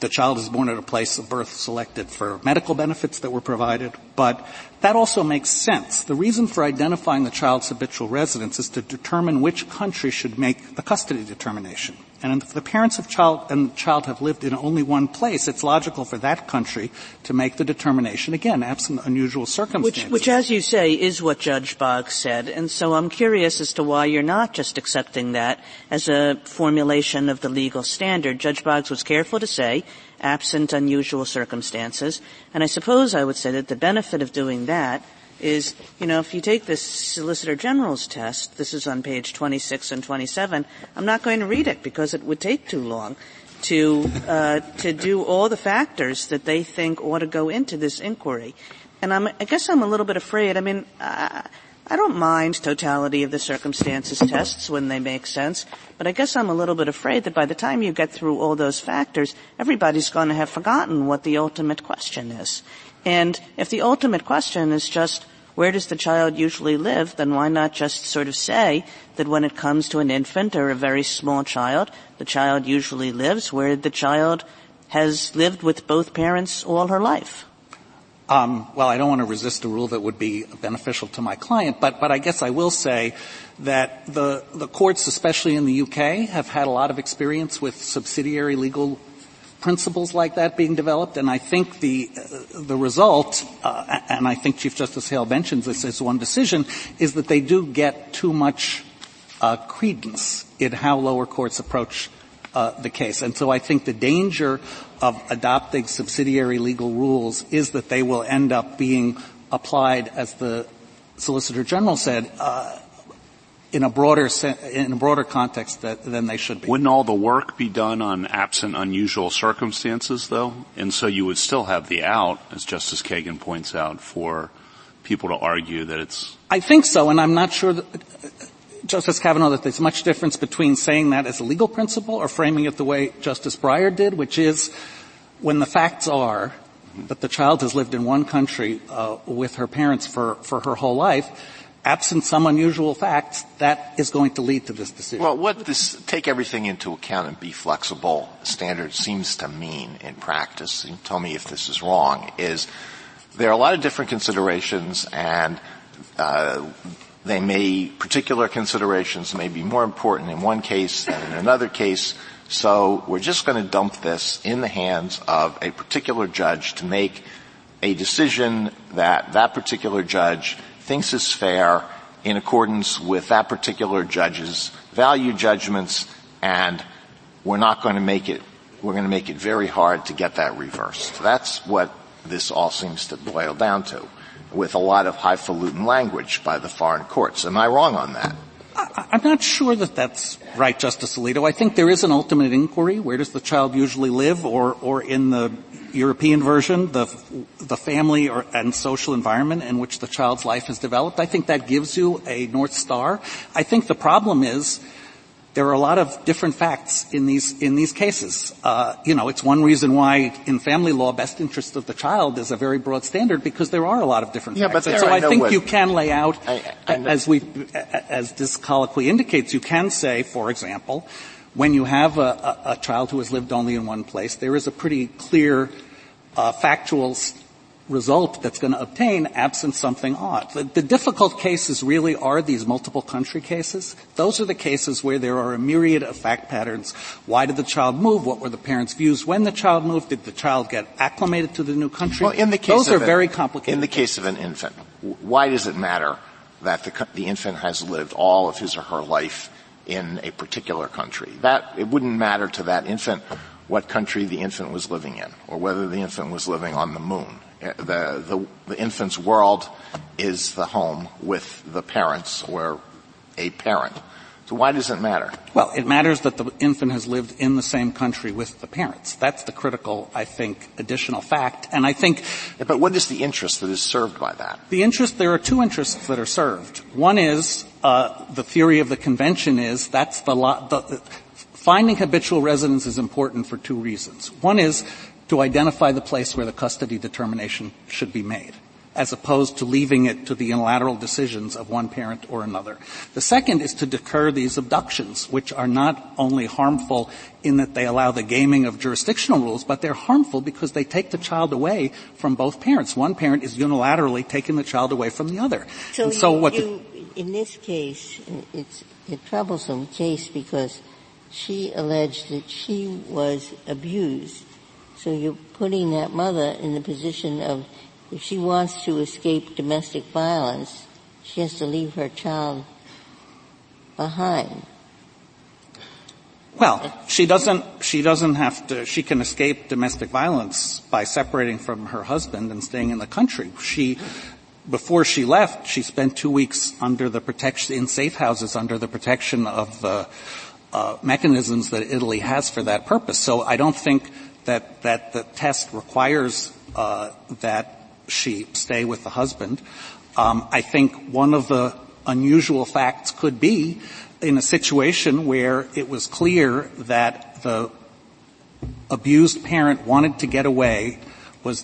The child is born at a place of birth selected for medical benefits that were provided. But that also makes sense. The reason for identifying the child's habitual residence is to determine which country should make the custody determination. And if the parents of child and the child have lived in only one place, it's logical for that country to make the determination, again, absent unusual circumstances. Which, which as you say, is what Judge Boggs said. And so I'm curious as to why you're not just accepting that as a formulation of the legal standard. Judge Boggs was careful to say, absent unusual circumstances. And I suppose I would say that the benefit of doing that is, you know, if you take this Solicitor General's test, this is on page 26 and 27, I'm not going to read it because it would take too long to, uh, to do all the factors that they think ought to go into this inquiry. And I'm, I guess I'm a little bit afraid, I mean, I don't mind totality of the circumstances tests when they make sense, but I guess I'm a little bit afraid that by the time you get through all those factors, everybody's going to have forgotten what the ultimate question is. And if the ultimate question is just where does the child usually live, then why not just sort of say that when it comes to an infant or a very small child, the child usually lives where the child has lived with both parents all her life? Um, well, I don't want to resist a rule that would be beneficial to my client, but, but I guess I will say that the, the courts, especially in the UK, have had a lot of experience with subsidiary legal principles like that being developed, and I think the uh, the result, uh, and I think Chief Justice Hale mentions this as one decision, is that they do get too much uh, credence in how lower courts approach uh, the case, and so I think the danger of adopting subsidiary legal rules is that they will end up being applied, as the Solicitor General said, uh, in a broader in a broader context that, than they should be. Wouldn't all the work be done on absent unusual circumstances, though? And so you would still have the out, as Justice Kagan points out, for people to argue that it's. I think so, and I'm not sure that. Justice Kavanaugh, that there's much difference between saying that as a legal principle or framing it the way Justice Breyer did, which is when the facts are that the child has lived in one country uh, with her parents for, for her whole life, absent some unusual facts, that is going to lead to this decision. Well, what this take everything into account and be flexible standard seems to mean in practice, and tell me if this is wrong, is there are a lot of different considerations and uh, they may particular considerations may be more important in one case than in another case. So we're just going to dump this in the hands of a particular judge to make a decision that that particular judge thinks is fair in accordance with that particular judge's value judgments and we're not going to make it, we're going to make it very hard to get that reversed. That's what this all seems to boil down to with a lot of highfalutin language by the foreign courts. Am I wrong on that? I'm not sure that that's right, Justice Alito. I think there is an ultimate inquiry. Where does the child usually live? Or, or in the European version, the, the family or, and social environment in which the child's life has developed. I think that gives you a North Star. I think the problem is there are a lot of different facts in these in these cases. Uh, you know, it's one reason why in family law, best interest of the child is a very broad standard because there are a lot of different yeah, facts. But so I, I think what, you can lay out, I, I as we, as this colloquy indicates, you can say, for example, when you have a, a, a child who has lived only in one place, there is a pretty clear uh, factual result that's going to obtain absent something odd. The, the, difficult cases really are these multiple country cases. Those are the cases where there are a myriad of fact patterns. Why did the child move? What were the parents' views when the child moved? Did the child get acclimated to the new country? Well, in the case Those are an, very complicated. In the case of an infant, why does it matter that the, the infant has lived all of his or her life in a particular country? That, it wouldn't matter to that infant what country the infant was living in or whether the infant was living on the moon the, the, the infant's world is the home with the parents or a parent. So why does it matter? Well, it matters that the infant has lived in the same country with the parents. That's the critical, I think, additional fact. And I think. Yeah, but what is the interest that is served by that? The interest, there are two interests that are served. One is, uh, the theory of the convention is that's the, lo- the finding habitual residence is important for two reasons. One is to identify the place where the custody determination should be made as opposed to leaving it to the unilateral decisions of one parent or another. The second is to deter these abductions, which are not only harmful in that they allow the gaming of jurisdictional rules, but they're harmful because they take the child away from both parents. One parent is unilaterally taking the child away from the other. So, so you, what you, in this case, it's a troublesome case because she alleged that she was abused so you're putting that mother in the position of if she wants to escape domestic violence, she has to leave her child behind. Well, she doesn't, she doesn't have to, she can escape domestic violence by separating from her husband and staying in the country. She, before she left, she spent two weeks under the protection, in safe houses under the protection of the uh, mechanisms that Italy has for that purpose. So I don't think that, that the test requires uh, that she stay with the husband. Um, I think one of the unusual facts could be in a situation where it was clear that the abused parent wanted to get away, was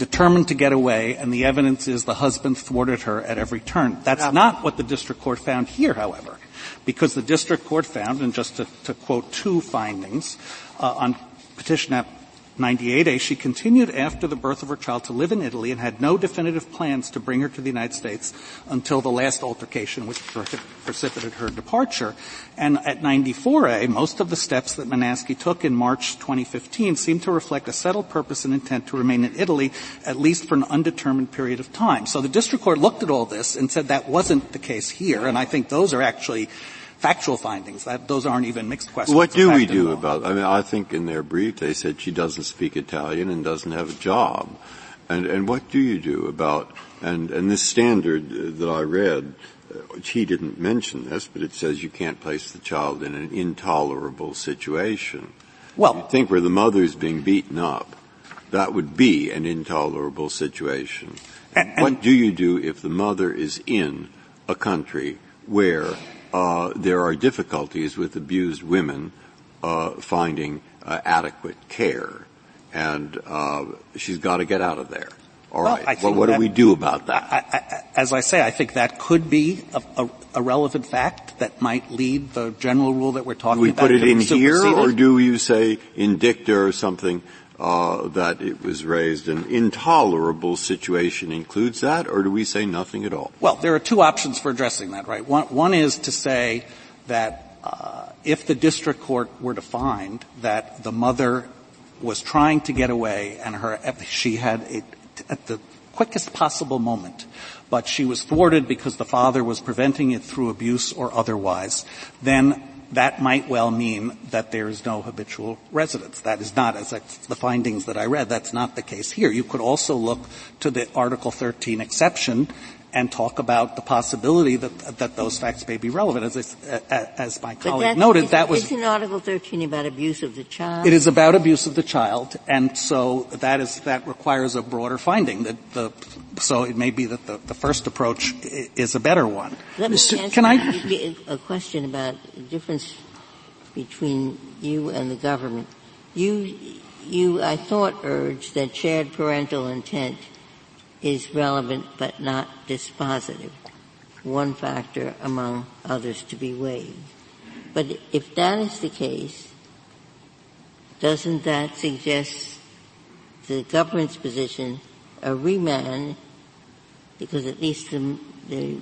determined to get away, and the evidence is the husband thwarted her at every turn. That's not what the district court found here, however, because the district court found, and just to, to quote two findings, uh, on petition 98A, she continued after the birth of her child to live in Italy and had no definitive plans to bring her to the United States until the last altercation which precipitated her departure. And at 94A, most of the steps that Monasky took in March 2015 seemed to reflect a settled purpose and intent to remain in Italy at least for an undetermined period of time. So the district court looked at all this and said that wasn't the case here, and I think those are actually factual findings. That, those aren't even mixed questions. What do we do about? I mean, I think in their brief they said she doesn't speak Italian and doesn't have a job, and and what do you do about? And and this standard that I read, he didn't mention this, but it says you can't place the child in an intolerable situation. Well, you think where the mother's being beaten up, that would be an intolerable situation. And, and what do you do if the mother is in a country where there are difficulties with abused women uh, finding uh, adequate care, and uh, she's got to get out of there. All right. Well, what do we do about that? As I say, I think that could be a, relevant fact that might lead the general rule that we're talking do we about. put it in here, or do you say in dicta or something? Uh, that it was raised an intolerable situation includes that, or do we say nothing at all? Well, there are two options for addressing that, right? One, one is to say that uh, if the district court were to find that the mother was trying to get away and her she had it at the quickest possible moment, but she was thwarted because the father was preventing it through abuse or otherwise, then that might well mean that there is no habitual residence. That is not, as the findings that I read, that's not the case here. You could also look to the Article 13 exception and talk about the possibility that, that those facts may be relevant. As, as my colleague noted, that was isn't Article 13 about abuse of the child? It is about abuse of the child, and so that is that requires a broader finding. That the so it may be that the, the first approach is a better one. Let me Mr. Can I? a question about the difference between you and the government. You, you, I thought, urged that shared parental intent is relevant but not dispositive, one factor among others to be weighed. But if that is the case, doesn't that suggest the government's position a remand because at least the, the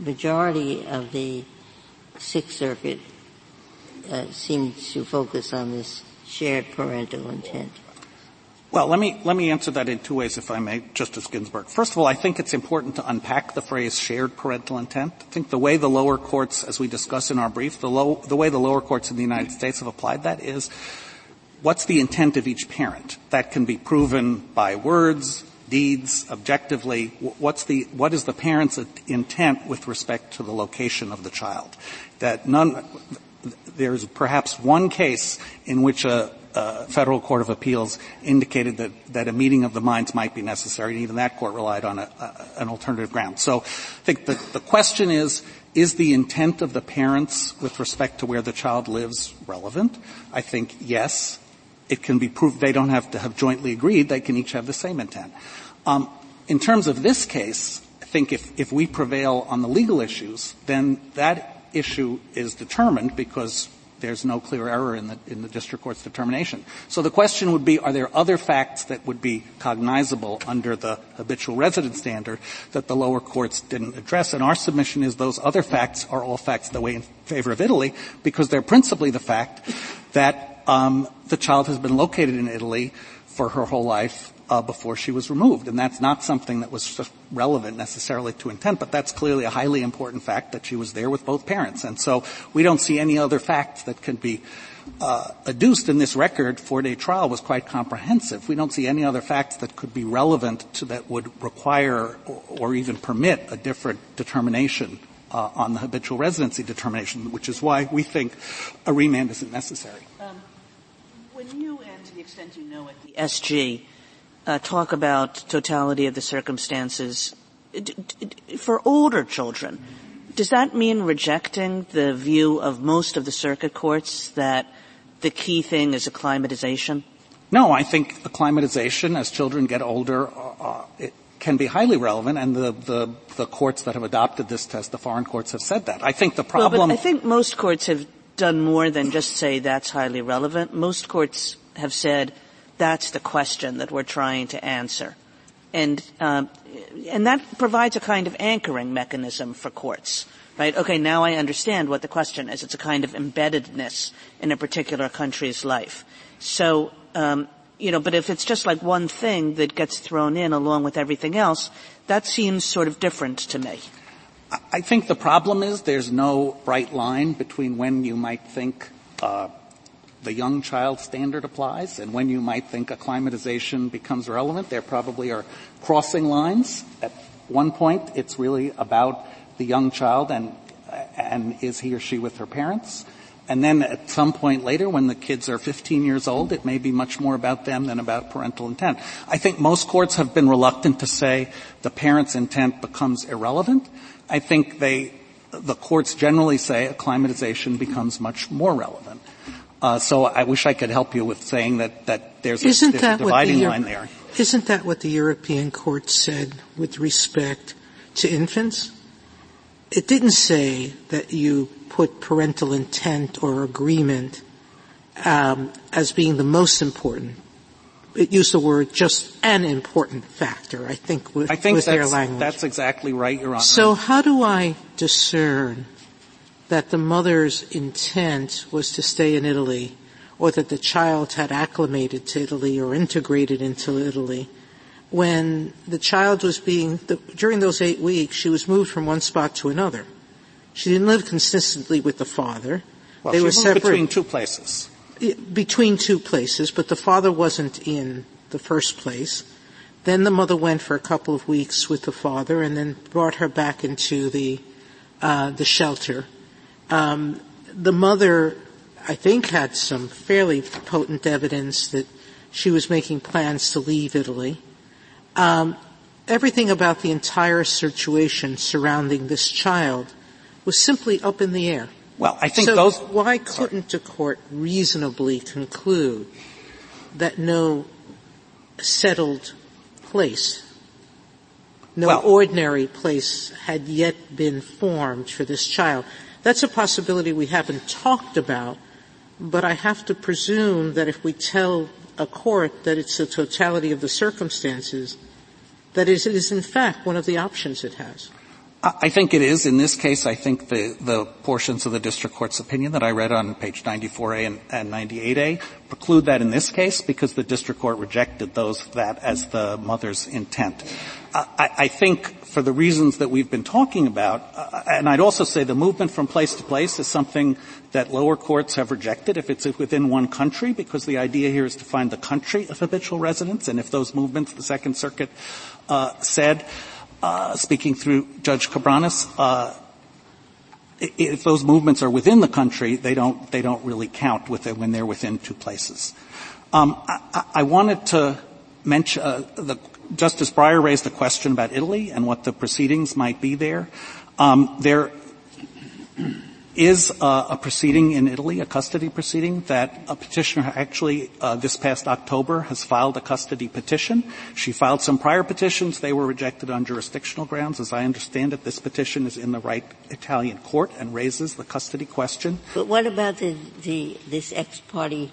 majority of the Sixth Circuit uh, seems to focus on this shared parental intent. Well, let me, let me answer that in two ways, if I may, Justice Ginsburg. First of all, I think it's important to unpack the phrase shared parental intent. I think the way the lower courts, as we discuss in our brief, the, low, the way the lower courts in the United States have applied that is what's the intent of each parent? That can be proven by words, deeds, objectively. What's the, what is the parent's intent with respect to the location of the child? That none, there's perhaps one case in which a, federal court of appeals indicated that, that a meeting of the minds might be necessary, and even that court relied on an alternative ground. So I think the, the question is, is the intent of the parents with respect to where the child lives relevant? I think yes. It can be proved they don't have to have jointly agreed. They can each have the same intent. Um, in terms of this case, I think if, if we prevail on the legal issues, then that issue is determined because there's no clear error in the, in the district court's determination. So the question would be, are there other facts that would be cognizable under the habitual residence standard that the lower courts didn't address? And our submission is those other facts are all facts that weigh in favor of Italy because they're principally the fact that um, the child has been located in Italy for her whole life uh, before she was removed. And that's not something that was relevant necessarily to intent, but that's clearly a highly important fact that she was there with both parents. And so we don't see any other facts that can be uh, adduced in this record. Four-day trial was quite comprehensive. We don't see any other facts that could be relevant to that would require or, or even permit a different determination uh, on the habitual residency determination, which is why we think a remand isn't necessary. Um, when you, and to the extent you know it, the SG talk about totality of the circumstances for older children. Does that mean rejecting the view of most of the circuit courts that the key thing is acclimatization? No, I think acclimatization as children get older uh, uh, it can be highly relevant, and the, the, the courts that have adopted this test, the foreign courts, have said that. I think the problem. Well, but I think most courts have done more than just say that's highly relevant. Most courts have said that's the question that we're trying to answer. And, um, and that provides a kind of anchoring mechanism for courts, right? Okay, now I understand what the question is. It's a kind of embeddedness in a particular country's life. So, um, you know, but if it's just like one thing that gets thrown in along with everything else, that seems sort of different to me. I think the problem is there's no bright line between when you might think uh, the young child standard applies and when you might think acclimatization becomes relevant. There probably are crossing lines. At one point, it's really about the young child and, and is he or she with her parents. And then at some point later, when the kids are 15 years old, it may be much more about them than about parental intent. I think most courts have been reluctant to say the parent's intent becomes irrelevant. I think they, the courts generally say acclimatization becomes much more relevant. Uh, so I wish I could help you with saying that, that there's, a, there's a dividing the, line there. Isn't that what the European court said with respect to infants? It didn't say that you put parental intent or agreement um, as being the most important. It used the word just an important factor, I think, with, I think with their language. That's exactly right, Your Honor. So how do I discern that the mother's intent was to stay in Italy or that the child had acclimated to Italy or integrated into Italy when the child was being, the, during those eight weeks, she was moved from one spot to another. She didn't live consistently with the father. Well, they were separate. between two places. Between two places, but the father wasn't in the first place. Then the mother went for a couple of weeks with the father and then brought her back into the, uh, the shelter. Um, the mother, I think, had some fairly potent evidence that she was making plans to leave Italy. Um, everything about the entire situation surrounding this child was simply up in the air. Well, I think so those. Why couldn't sorry. a court reasonably conclude that no settled place, no well, ordinary place had yet been formed for this child? That's a possibility we haven't talked about, but I have to presume that if we tell a court that it's the totality of the circumstances, that it is in fact one of the options it has. I think it is. In this case, I think the, the portions of the district court's opinion that I read on page 94A and, and 98A preclude that in this case because the district court rejected those that as the mother's intent. I, I think for the reasons that we've been talking about, uh, and I'd also say the movement from place to place is something that lower courts have rejected if it's within one country because the idea here is to find the country of habitual residence and if those movements, the Second Circuit uh, said, speaking through Judge Cabranes, uh, if those movements are within the country, they don't they don't really count when they're within two places. Um, I, I, wanted to mention uh, the Justice Breyer raised a question about Italy and what the proceedings might be there. Um, there is a, a, proceeding in Italy, a custody proceeding, that a petitioner actually uh, this past October has filed a custody petition. She filed some prior petitions. They were rejected on jurisdictional grounds. As I understand it, this petition is in the right Italian court and raises the custody question. But what about the, the this ex parte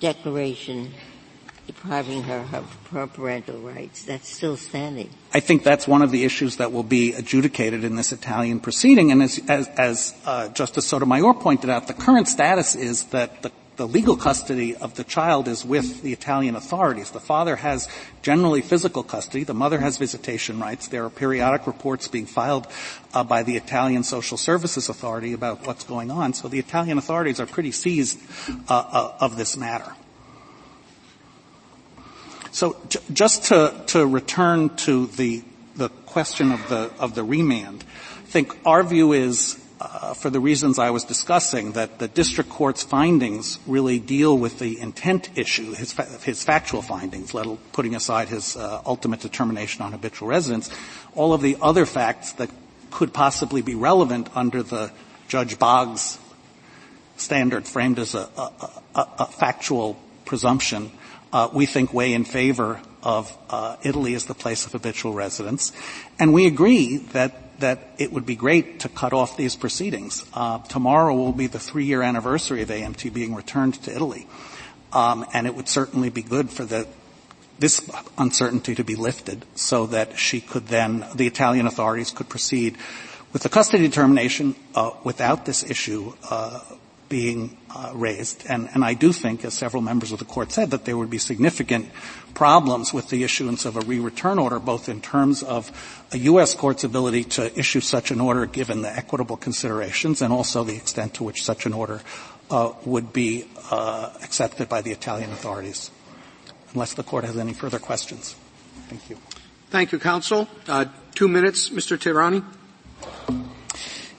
declaration depriving her of her parental rights. That's still standing. I think that's one of the issues that will be adjudicated in this Italian proceeding. And as, as, as uh, Justice Sotomayor pointed out, the current status is that the the legal custody of the child is with the Italian authorities. The father has generally physical custody. The mother has visitation rights. There are periodic reports being filed uh, by the Italian Social Services Authority about what's going on. So the Italian authorities are pretty seized uh, uh, of this matter. So j- just to, to return to the, the question of the, of the remand, I think our view is, uh, for the reasons I was discussing, that the district court's findings really deal with the intent issue, his, fa- his factual findings, let putting aside his uh, ultimate determination on habitual residence. All of the other facts that could possibly be relevant under the Judge Boggs standard framed as a, a, a, a factual presumption we think weigh in favor of uh, Italy as the place of habitual residence, and we agree that that it would be great to cut off these proceedings. Uh, tomorrow will be the three-year anniversary of AMT being returned to Italy, um, and it would certainly be good for the this uncertainty to be lifted so that she could then, the Italian authorities could proceed with the custody determination uh, without this issue uh, being uh, raised. And, and I do think, as several members of the court said, that there would be significant problems with the issuance of a re-return order, both in terms of a U.S. court's ability to issue such an order given the equitable considerations and also the extent to which such an order uh, would be uh, accepted by the Italian authorities. Unless the court has any further questions. Thank you. Thank you, counsel. Uh, two minutes, Mr. Tayrani.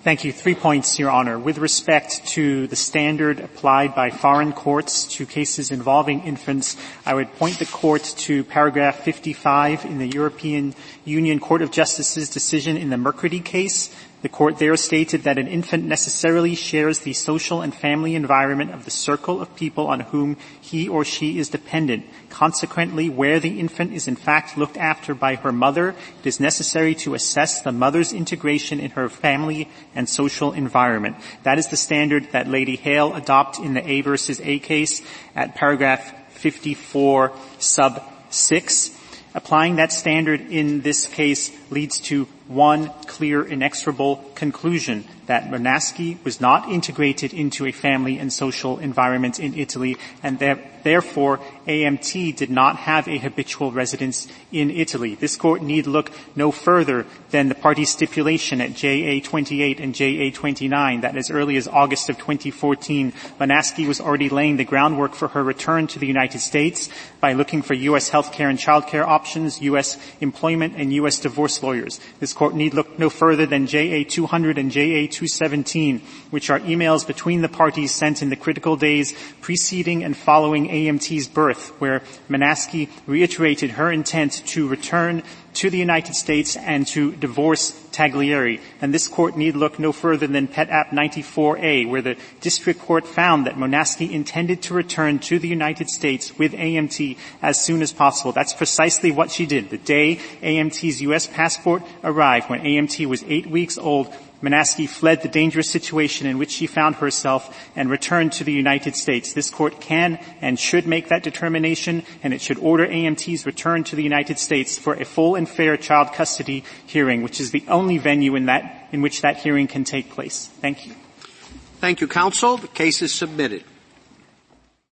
Thank you. Three points, Your Honor. With respect to the standard applied by foreign courts to cases involving infants, I would point the court to paragraph 55 in the European Union Court of Justice's decision in the Mercredi case, the court there stated that an infant necessarily shares the social and family environment of the circle of people on whom he or she is dependent. Consequently, where the infant is in fact looked after by her mother, it is necessary to assess the mother's integration in her family and social environment. That is the standard that Lady Hale adopted in the A versus A case at paragraph 54 sub 6. Applying that standard in this case leads to one clear, inexorable conclusion that Monasky was not integrated into a family and social environment in Italy, and therefore AMT did not have a habitual residence in Italy. This court need look no further than the party stipulation at JA 28 and JA 29 that as early as August of 2014, Monasky was already laying the groundwork for her return to the United States by looking for U.S. healthcare and childcare options, U.S. employment, and U.S. divorce lawyers. This court need look no further than JA 200 and JA 217, which are emails between the parties sent in the critical days preceding and following AMT's birth, where Monasky reiterated her intent to return to the United States and to divorce Taglieri. And this court need look no further than Pet App 94A, where the district court found that Monasky intended to return to the United States with AMT as soon as possible. That's precisely what she did. The day AMT's U.S. passport arrived, when AMT was eight weeks old, Monasky fled the dangerous situation in which she found herself and returned to the United States. This court can and should make that determination, and it should order AMT's return to the United States for a full and fair child custody hearing, which is the only venue in that in which that hearing can take place. Thank you. Thank you, counsel. The case is submitted.